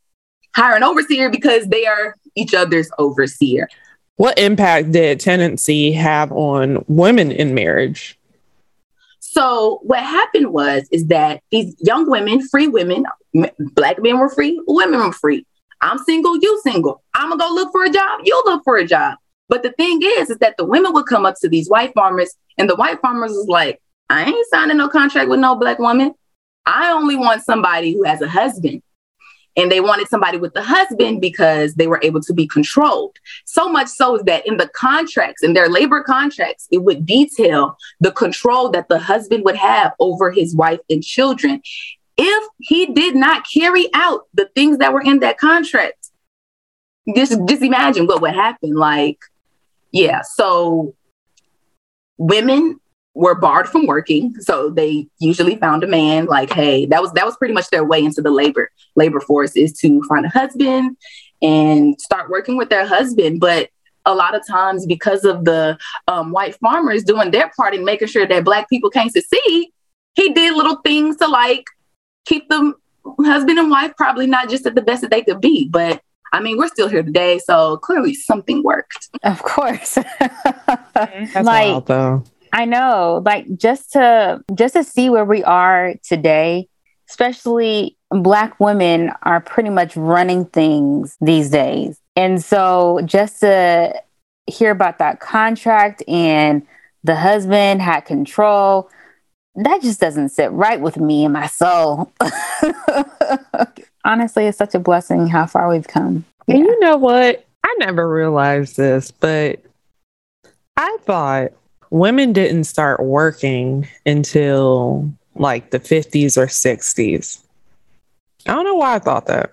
hire an overseer because they are each other's overseer. What impact did tenancy have on women in marriage? So what happened was is that these young women, free women, black men were free, women were free. I'm single, you single. I'm gonna go look for a job, you look for a job. But the thing is, is that the women would come up to these white farmers, and the white farmers was like, I ain't signing no contract with no black woman. I only want somebody who has a husband. And they wanted somebody with the husband because they were able to be controlled. So much so that in the contracts, in their labor contracts, it would detail the control that the husband would have over his wife and children if he did not carry out the things that were in that contract. Just, just imagine what would happen. Like, yeah, so women were barred (laughs) from working so they usually found a man like hey that was that was pretty much their way into the labor labor force is to find a husband and start working with their husband but a lot of times because of the um, white farmers doing their part in making sure that black people can't succeed he did little things to like keep the husband and wife probably not just at the best that they could be, but I mean, we're still here today, so clearly something worked. Of course. (laughs) like, wild, though. I know, like just to just to see where we are today, especially black women are pretty much running things these days. And so just to hear about that contract and the husband had control. That just doesn't sit right with me and my soul. (laughs) Honestly, it's such a blessing how far we've come. And you know what? I never realized this, but I thought women didn't start working until like the 50s or 60s. I don't know why I thought that.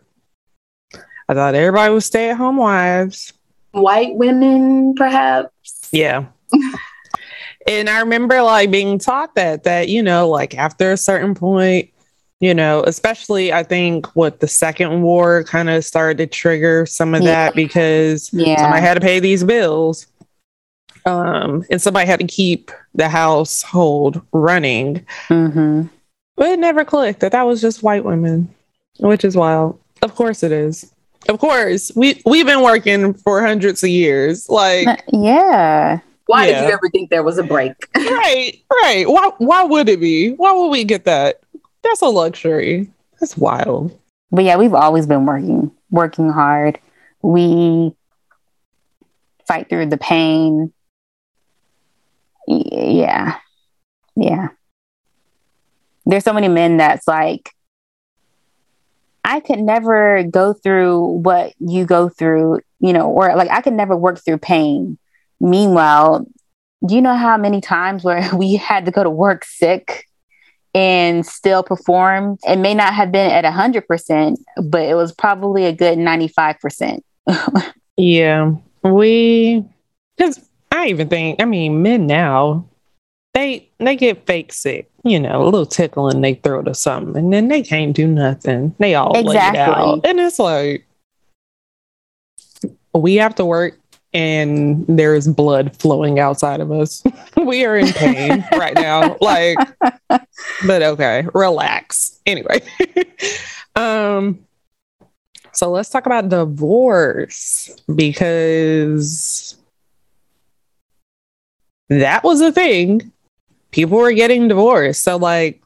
I thought everybody was stay at home wives. White women, perhaps. Yeah. (laughs) and I remember like being taught that, that, you know, like after a certain point, you know, especially I think what the second war kind of started to trigger some of yeah. that because yeah. somebody had to pay these bills. Um, and somebody had to keep the household running. Mm-hmm. But it never clicked that that was just white women, which is wild. Of course it is. Of course, we we've been working for hundreds of years. Like, uh, yeah. Why yeah. did you ever think there was a break? (laughs) right, right. Why why would it be? Why would we get that? That's a luxury. That's wild. But yeah, we've always been working, working hard. We fight through the pain. Yeah. Yeah. There's so many men that's like, I could never go through what you go through, you know, or like I could never work through pain. Meanwhile, do you know how many times where (laughs) we had to go to work sick and still perform? It may not have been at 100%, but it was probably a good 95%. (laughs) yeah. We, because I even think, I mean, men now, they they get fake sick, you know, a little tickle in their throat or something, and then they can't do nothing. They all exactly. lay it out, and it's like we have to work, and there is blood flowing outside of us. (laughs) we are in pain (laughs) right now, like, but okay, relax. Anyway, (laughs) um, so let's talk about divorce because that was a thing people were getting divorced. So like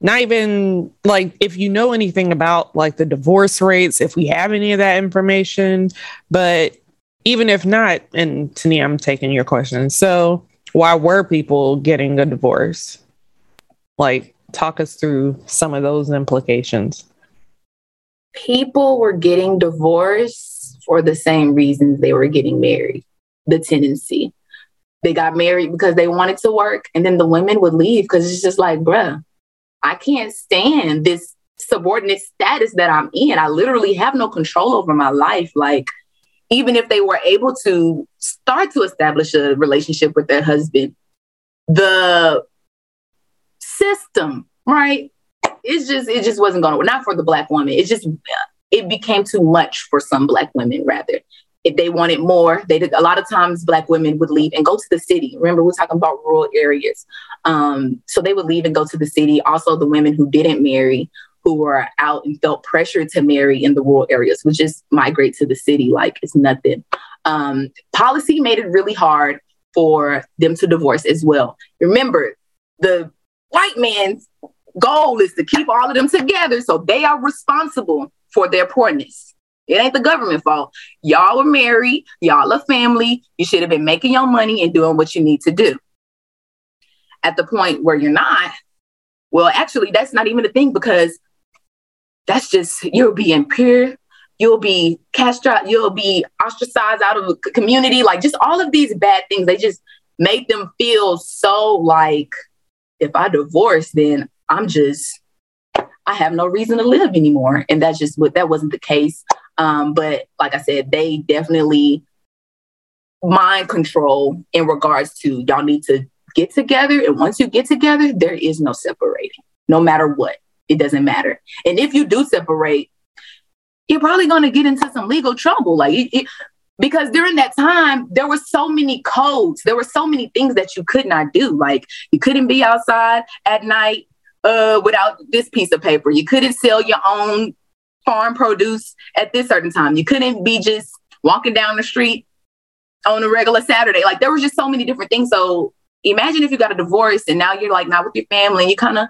not even like if you know anything about like the divorce rates, if we have any of that information, but even if not, and Tania, I'm taking your question. So why were people getting a divorce? Like talk us through some of those implications. People were getting divorced for the same reasons they were getting married. The tenancy they got married because they wanted to work, and then the women would leave because it's just like, bruh, I can't stand this subordinate status that I'm in. I literally have no control over my life. Like, even if they were able to start to establish a relationship with their husband, the system, right? It's just, it just wasn't going to, work. not for the Black woman. It just, it became too much for some Black women, rather if they wanted more, they did a lot of times black women would leave and go to the city. Remember, we're talking about rural areas. Um, so they would leave and go to the city. Also, the women who didn't marry, who were out and felt pressure to marry in the rural areas, would just migrate to the city like it's nothing. Um, policy made it really hard for them to divorce as well. Remember, the white man's goal is to keep all of them together so they are responsible for their poorness. It ain't the government fault. Y'all were married, y'all a family. You should have been making your money and doing what you need to do. At the point where you're not, well, actually, that's not even a thing because that's just you'll be impure, you'll be castrated, you'll be ostracized out of the community. Like just all of these bad things, they just make them feel so like if I divorce, then I'm just I have no reason to live anymore. And that's just what that wasn't the case. Um, but like I said, they definitely mind control in regards to y'all need to get together. And once you get together, there is no separating, no matter what. It doesn't matter. And if you do separate, you're probably going to get into some legal trouble. Like, it, it, because during that time, there were so many codes, there were so many things that you could not do. Like, you couldn't be outside at night uh, without this piece of paper. You couldn't sell your own farm produce at this certain time. You couldn't be just walking down the street on a regular Saturday. Like there was just so many different things. So imagine if you got a divorce and now you're like not with your family and you kind of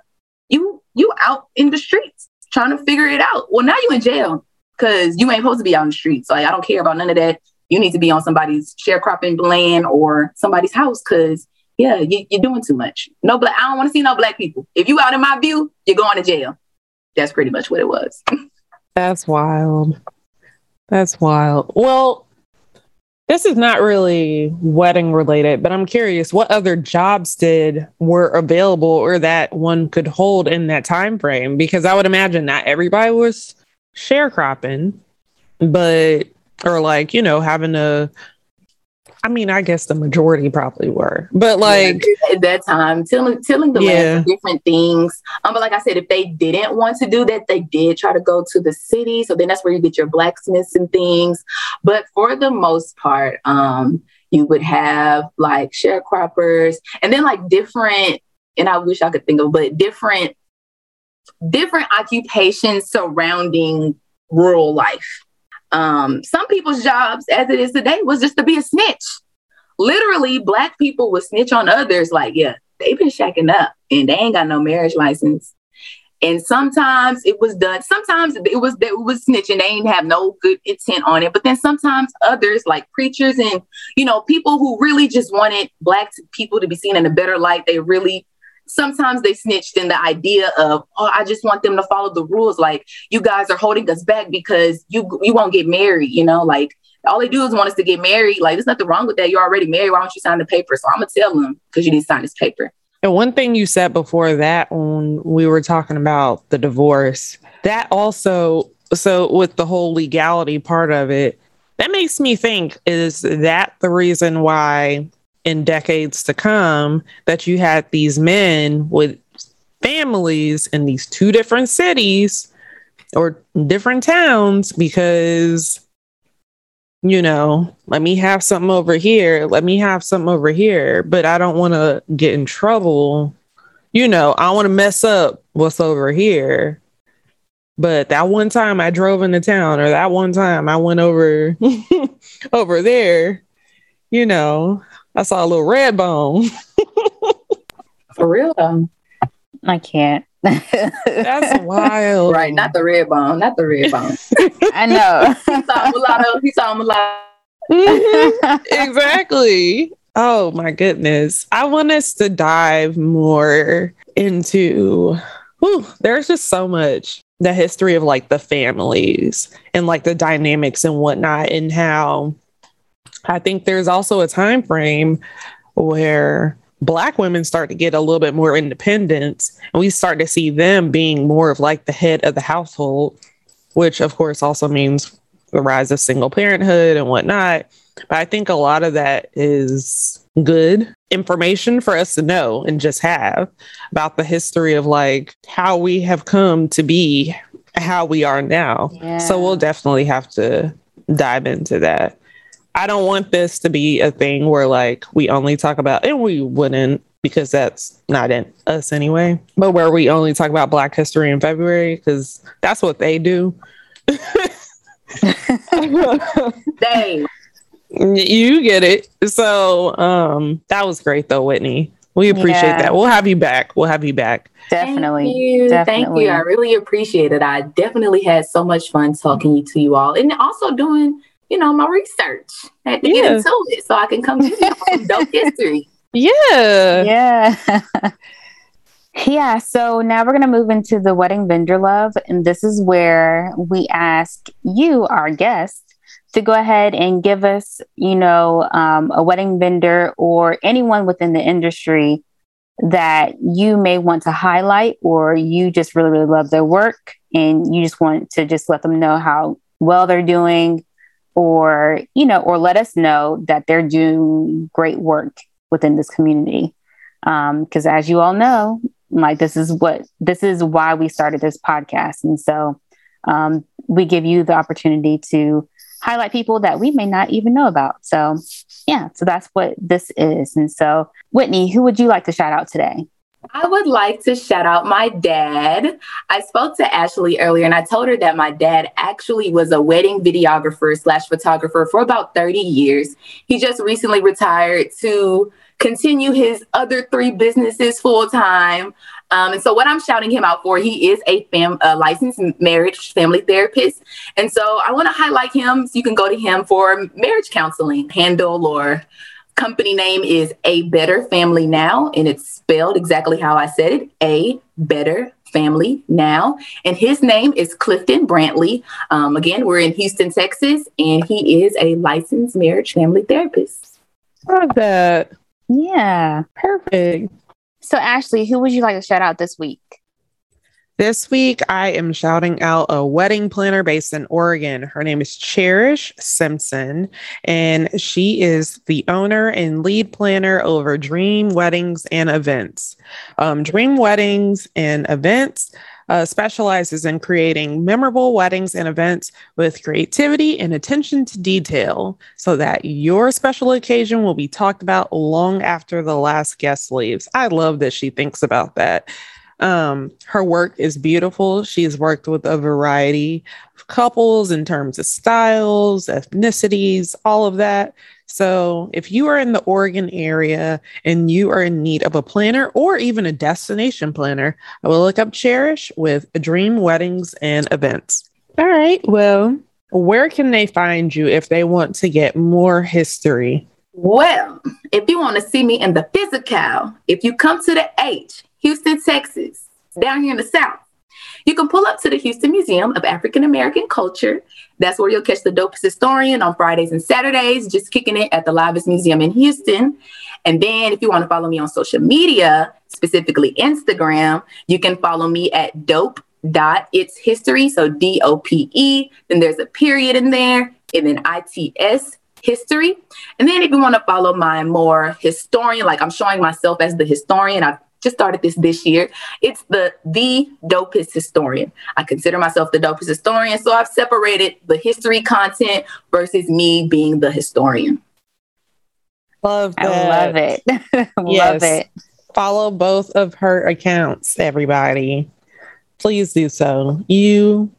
you you out in the streets trying to figure it out. Well, now you in jail because you ain't supposed to be out in the streets. Like I don't care about none of that. you need to be on somebody's sharecropping land or somebody's house because yeah, you, are doing too much. No black. I don't want to see no black people. If you out in my view, you're going to jail. That's pretty much what it was. (laughs) That's wild. That's wild. Well, this is not really wedding related, but I'm curious what other jobs did were available or that one could hold in that time frame because I would imagine not everybody was sharecropping, but or like, you know, having a I mean, I guess the majority probably were, but like yeah, at that time, tilling, tilling the yeah. land for different things. Um, but like I said, if they didn't want to do that, they did try to go to the city. So then that's where you get your blacksmiths and things. But for the most part, um, you would have like sharecroppers and then like different, and I wish I could think of, but different, different occupations surrounding rural life. Um, some people's jobs, as it is today, was just to be a snitch. Literally, black people would snitch on others, like, yeah, they've been shacking up and they ain't got no marriage license. And sometimes it was done. Sometimes it was it was snitching. They ain't have no good intent on it. But then sometimes others, like preachers and you know people who really just wanted black people to be seen in a better light, they really sometimes they snitched in the idea of, oh, I just want them to follow the rules. Like you guys are holding us back because you you won't get married. You know, like all they do is want us to get married. Like there's nothing wrong with that. You're already married. Why don't you sign the paper? So I'm gonna tell them because you need to sign this paper. And one thing you said before that when we were talking about the divorce, that also so with the whole legality part of it, that makes me think is that the reason why in decades to come that you had these men with families in these two different cities or different towns because you know let me have something over here let me have something over here but i don't want to get in trouble. You know i want to mess up what's over here. But that one time i drove into town or that one time i went over (laughs) over there you know I saw a little red bone. For real though. I can't. That's (laughs) wild. Right, not the red bone, not the red (laughs) bone. I know. (laughs) he saw a lot of he saw him a lot. Mm-hmm. exactly. Oh my goodness. I want us to dive more into whew, there's just so much the history of like the families and like the dynamics and whatnot and how I think there's also a time frame where black women start to get a little bit more independence and we start to see them being more of like the head of the household which of course also means the rise of single parenthood and whatnot. But i think a lot of that is good information for us to know and just have about the history of like how we have come to be how we are now. Yeah. so we'll definitely have to dive into that I don't want this to be a thing where like we only talk about, and we wouldn't because that's not in us anyway, but where we only talk about Black history in February because that's what they do. (laughs) Dang. You get it. So um that was great though, Whitney. We appreciate yeah. that. We'll have you back. We'll have you back. Definitely. Thank you. Definitely. Thank you. I really appreciate it. I definitely had so much fun talking to you all and also doing you know, my research. I had to yeah. get into it so I can come to you some dope history. (laughs) Yeah. Yeah. (laughs) yeah. So now we're going to move into the wedding vendor love. And this is where we ask you, our guest, to go ahead and give us, you know, um, a wedding vendor or anyone within the industry that you may want to highlight or you just really, really love their work and you just want to just let them know how well they're doing or you know or let us know that they're doing great work within this community. Because um, as you all know like this is what this is why we started this podcast. And so um, we give you the opportunity to highlight people that we may not even know about. So yeah so that's what this is. And so whitney who would you like to shout out today I would like to shout out my dad. I spoke to Ashley earlier and I told her that my dad actually was a wedding videographer slash photographer for about 30 years. He just recently retired to continue his other three businesses full time. Um, and so, what I'm shouting him out for, he is a, fam- a licensed marriage family therapist. And so, I want to highlight him. So you can go to him for marriage counseling. Handle or company name is A Better Family Now, and it's spelled exactly how I said it A Better Family Now. And his name is Clifton Brantley. Um, again, we're in Houston, Texas, and he is a licensed marriage family therapist. Love that. Yeah. Perfect. So, Ashley, who would you like to shout out this week? This week, I am shouting out a wedding planner based in Oregon. Her name is Cherish Simpson, and she is the owner and lead planner over Dream Weddings and Events. Um, Dream Weddings and Events uh, specializes in creating memorable weddings and events with creativity and attention to detail so that your special occasion will be talked about long after the last guest leaves. I love that she thinks about that. Um, her work is beautiful. She's worked with a variety of couples in terms of styles, ethnicities, all of that. So, if you are in the Oregon area and you are in need of a planner or even a destination planner, I will look up Cherish with Dream Weddings and Events. All right. Well, where can they find you if they want to get more history? Well, if you want to see me in the physical, if you come to the H, Houston, Texas, down here in the South. You can pull up to the Houston Museum of African American Culture. That's where you'll catch the dopest historian on Fridays and Saturdays, just kicking it at the Livest Museum in Houston. And then if you want to follow me on social media, specifically Instagram, you can follow me at dope dot it's history so d-o-p-e then there's a period in there and then i-t-s history and then if you want to follow my more historian like i'm showing myself as the historian i've just started this this year. It's the the dopest historian. I consider myself the dopest historian, so I've separated the history content versus me being the historian. Love that. I love it. (laughs) love it. Follow both of her accounts, everybody. Please do so. You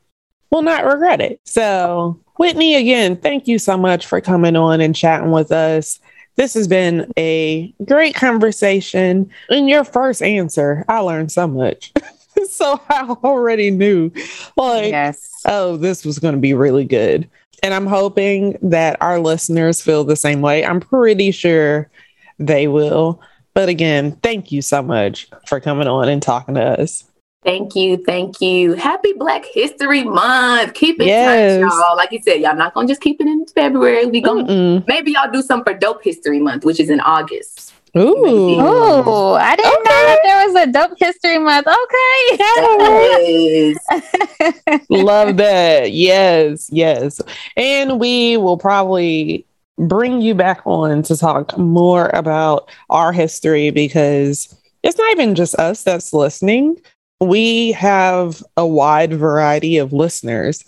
will not regret it. So, Whitney, again, thank you so much for coming on and chatting with us. This has been a great conversation. In your first answer, I learned so much. (laughs) so I already knew, like, yes. oh, this was going to be really good. And I'm hoping that our listeners feel the same way. I'm pretty sure they will. But again, thank you so much for coming on and talking to us. Thank you. Thank you. Happy Black History Month. Keep it yes. tight, y'all. Like you said, y'all not gonna just keep it in February. We gonna maybe y'all do something for Dope History Month, which is in August. Ooh. Oh, I didn't okay. know that there was a dope history month. Okay. Yes. (laughs) Love that. Yes, yes. And we will probably bring you back on to talk more about our history because it's not even just us that's listening we have a wide variety of listeners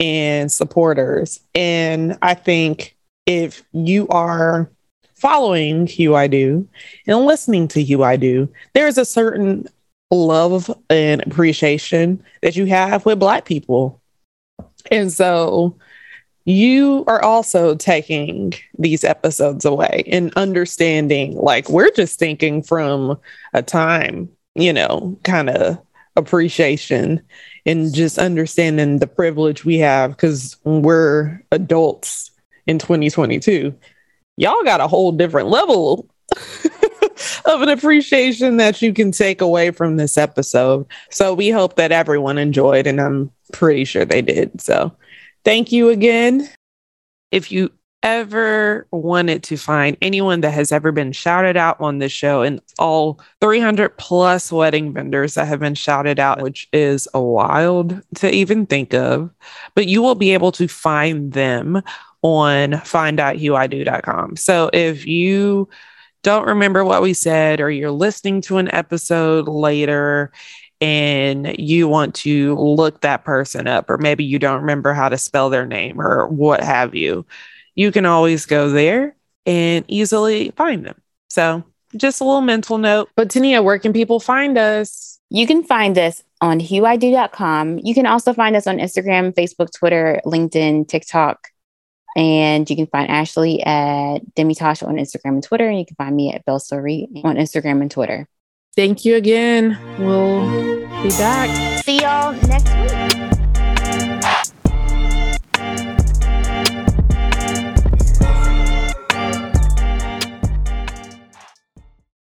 and supporters. And I think if you are following Who I Do and listening to Who I Do, there's a certain love and appreciation that you have with Black people. And so you are also taking these episodes away and understanding, like, we're just thinking from a time, you know, kind of appreciation and just understanding the privilege we have because we're adults in 2022 y'all got a whole different level (laughs) of an appreciation that you can take away from this episode. So we hope that everyone enjoyed and i'm pretty sure they did. So thank you again. If you ever wanted to find anyone that has ever been shouted out on this show and all 300 plus wedding vendors that have been shouted out, which is a wild to even think of, but you will be able to find them on find.whoido.com. So if you don't remember what we said or you're listening to an episode later and you want to look that person up, or maybe you don't remember how to spell their name or what have you, you can always go there and easily find them. So, just a little mental note. But Tania, where can people find us? You can find us on whoido.com. You can also find us on Instagram, Facebook, Twitter, LinkedIn, TikTok. And you can find Ashley at Demitosh on Instagram and Twitter. And you can find me at Belle Story on Instagram and Twitter. Thank you again. We'll be back. See y'all